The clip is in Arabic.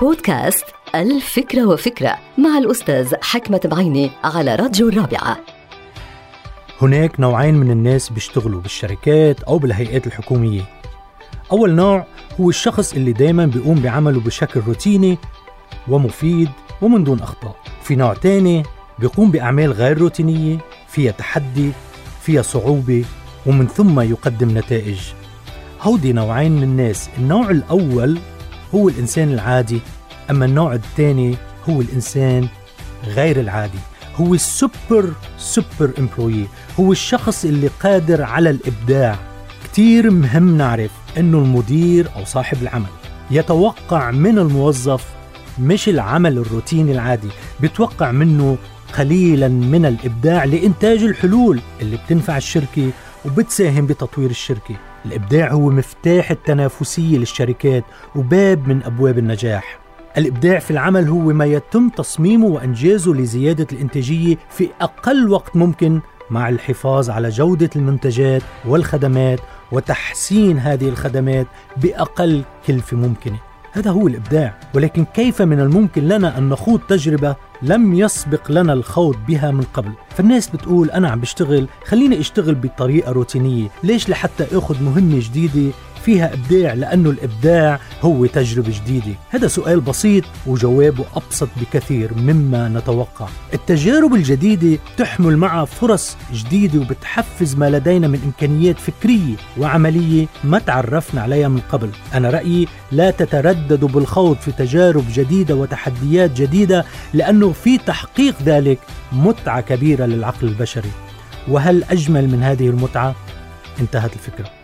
بودكاست الفكرة وفكرة مع الأستاذ حكمة بعيني على راديو الرابعة. هناك نوعين من الناس بيشتغلوا بالشركات أو بالهيئات الحكومية. أول نوع هو الشخص اللي دايما بيقوم بعمله بشكل روتيني ومفيد ومن دون أخطاء. في نوع تاني بيقوم بأعمال غير روتينية فيها تحدي فيها صعوبة ومن ثم يقدم نتائج. هودي نوعين من الناس. النوع الأول هو الإنسان العادي أما النوع الثاني هو الإنسان غير العادي. هو ال super super employee هو الشخص اللي قادر على الإبداع. كتير مهم نعرف أنه المدير أو صاحب العمل يتوقع من الموظف مش العمل الروتيني العادي بيتوقع منه قليلا من الإبداع لإنتاج الحلول اللي بتنفع الشركة وبتساهم بتطوير الشركة. الإبداع هو مفتاح التنافسية للشركات وباب من أبواب النجاح. الإبداع في العمل هو ما يتم تصميمه وإنجازه لزيادة الإنتاجية في أقل وقت ممكن مع الحفاظ على جودة المنتجات والخدمات وتحسين هذه الخدمات بأقل كلفة ممكنة. هذا هو الإبداع ولكن كيف من الممكن لنا أن نخوض تجربة لم يسبق لنا الخوض بها من قبل؟ فالناس بتقول أنا عم بشتغل خليني أشتغل بطريقة روتينية ليش لحتى أخذ مهمة جديدة فيها إبداع لأنه الإبداع هو تجربة جديدة. هذا سؤال بسيط وجوابه أبسط بكثير مما نتوقع. التجارب الجديدة تحمل معها فرص جديدة وبتحفز ما لدينا من إمكانيات فكرية وعملية ما تعرفنا عليها من قبل. أنا رأيي لا تترددوا بالخوض في تجارب جديدة وتحديات جديدة لأنه في تحقيق ذلك متعة كبيرة للعقل البشري. وهل أجمل من هذه المتعة؟ انتهت الفكرة.